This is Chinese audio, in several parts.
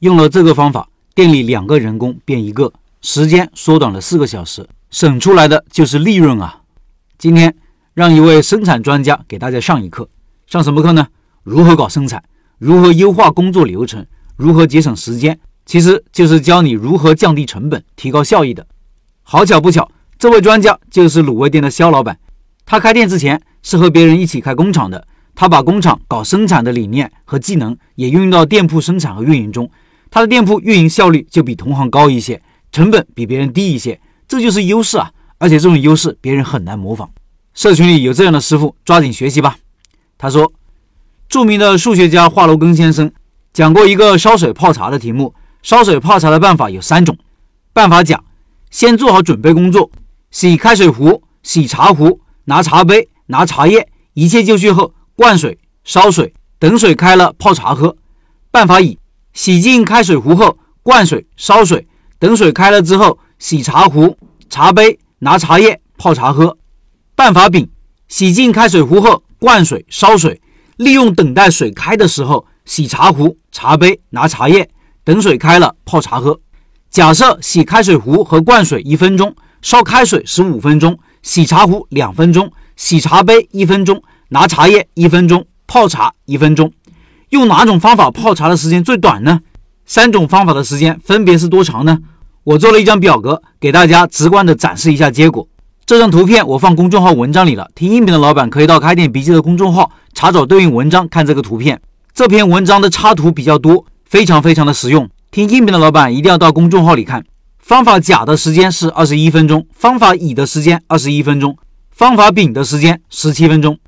用了这个方法，店里两个人工变一个，时间缩短了四个小时，省出来的就是利润啊！今天让一位生产专家给大家上一课，上什么课呢？如何搞生产？如何优化工作流程？如何节省时间？其实就是教你如何降低成本、提高效益的。好巧不巧，这位专家就是卤味店的肖老板。他开店之前是和别人一起开工厂的，他把工厂搞生产的理念和技能也运用到店铺生产和运营中。他的店铺运营效率就比同行高一些，成本比别人低一些，这就是优势啊！而且这种优势别人很难模仿。社群里有这样的师傅，抓紧学习吧。他说，著名的数学家华罗庚先生讲过一个烧水泡茶的题目。烧水泡茶的办法有三种。办法甲，先做好准备工作，洗开水壶、洗茶壶、拿茶杯、拿茶叶，一切就绪后，灌水、烧水，等水开了泡茶喝。办法乙，洗净开水壶后，灌水、烧水，等水开了之后，洗茶壶、茶杯，拿茶叶泡茶喝。办法丙，洗净开水壶后，灌水、烧水，利用等待水开的时候，洗茶壶、茶杯，拿茶叶。等水开了，泡茶喝。假设洗开水壶和灌水一分钟，烧开水十五分钟，洗茶壶两分钟，洗茶杯一分钟，拿茶叶一分钟，泡茶一分钟。用哪种方法泡茶的时间最短呢？三种方法的时间分别是多长呢？我做了一张表格，给大家直观的展示一下结果。这张图片我放公众号文章里了，听音频的老板可以到开店笔记的公众号查找对应文章看这个图片。这篇文章的插图比较多。非常非常的实用，听音频的老板一定要到公众号里看。方法甲的时间是二十一分钟，方法乙的时间二十一分钟，方法丙的时间十七分钟。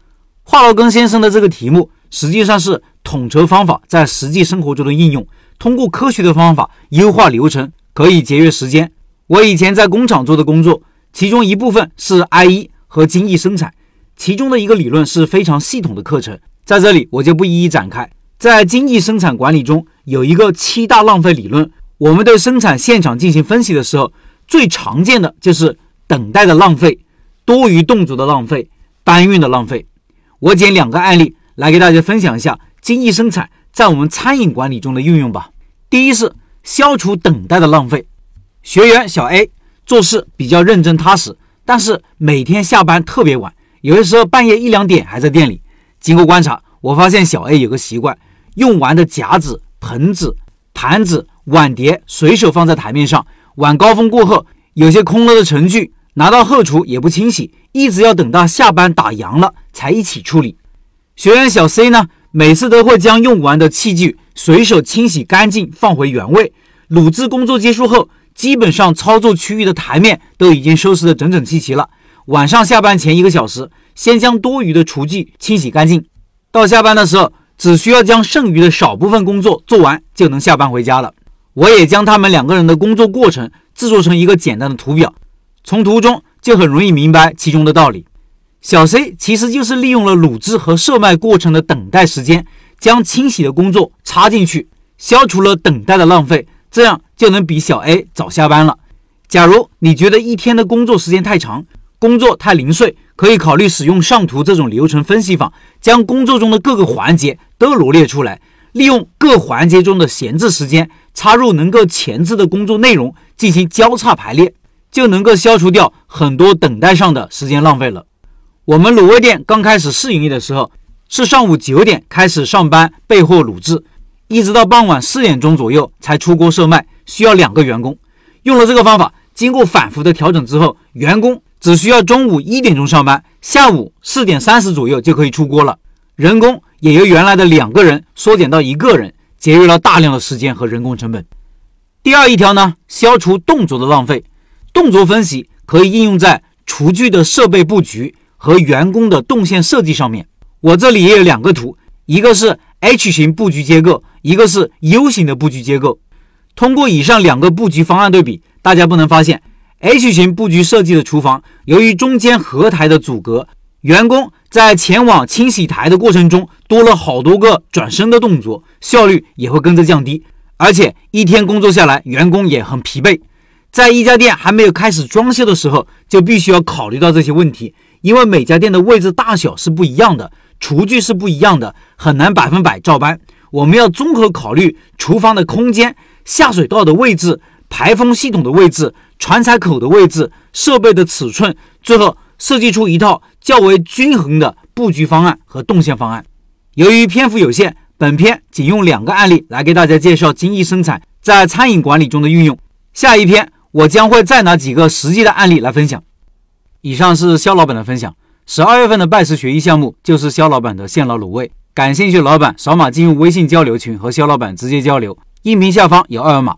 华罗庚先生的这个题目实际上是统筹方法在实际生活中的应用，通过科学的方法优化流程，可以节约时间。我以前在工厂做的工作，其中一部分是 IE 和精益生产，其中的一个理论是非常系统的课程，在这里我就不一一展开。在精益生产管理中。有一个七大浪费理论，我们对生产现场进行分析的时候，最常见的就是等待的浪费、多余动作的浪费、搬运的浪费。我捡两个案例来给大家分享一下精益生产在我们餐饮管理中的运用吧。第一是消除等待的浪费。学员小 A 做事比较认真踏实，但是每天下班特别晚，有的时候半夜一两点还在店里。经过观察，我发现小 A 有个习惯，用完的夹子。盆子、盘子、碗碟随手放在台面上，晚高峰过后，有些空了的盛具拿到后厨也不清洗，一直要等到下班打烊了才一起处理。学员小 C 呢，每次都会将用完的器具随手清洗干净，放回原位。卤制工作结束后，基本上操作区域的台面都已经收拾得整整齐齐了。晚上下班前一个小时，先将多余的厨具清洗干净，到下班的时候。只需要将剩余的少部分工作做完，就能下班回家了。我也将他们两个人的工作过程制作成一个简单的图表，从图中就很容易明白其中的道理。小 C 其实就是利用了卤制和售卖过程的等待时间，将清洗的工作插进去，消除了等待的浪费，这样就能比小 A 早下班了。假如你觉得一天的工作时间太长，工作太零碎，可以考虑使用上图这种流程分析法，将工作中的各个环节都罗列出来，利用各环节中的闲置时间插入能够前置的工作内容进行交叉排列，就能够消除掉很多等待上的时间浪费了。我们卤味店刚开始试营业的时候，是上午九点开始上班备货卤制，一直到傍晚四点钟左右才出锅售卖，需要两个员工。用了这个方法，经过反复的调整之后，员工。只需要中午一点钟上班，下午四点三十左右就可以出锅了。人工也由原来的两个人缩减到一个人，节约了大量的时间和人工成本。第二一条呢，消除动作的浪费。动作分析可以应用在厨具的设备布局和员工的动线设计上面。我这里也有两个图，一个是 H 型布局结构，一个是 U 型的布局结构。通过以上两个布局方案对比，大家不能发现。H 型布局设计的厨房，由于中间合台的阻隔，员工在前往清洗台的过程中多了好多个转身的动作，效率也会跟着降低。而且一天工作下来，员工也很疲惫。在一家店还没有开始装修的时候，就必须要考虑到这些问题，因为每家店的位置大小是不一样的，厨具是不一样的，很难百分百照搬。我们要综合考虑厨房的空间、下水道的位置、排风系统的位置、传采口的位置、设备的尺寸，最后设计出一套较为均衡的布局方案和动线方案。由于篇幅有限，本篇仅用两个案例来给大家介绍精益生产在餐饮管理中的运用。下一篇我将会再拿几个实际的案例来分享。以上是肖老板的分享。十二月份的拜师学艺项目就是肖老板的现捞卤味，感兴趣的老板扫码进入微信交流群和肖老板直接交流。音频下方有二维码。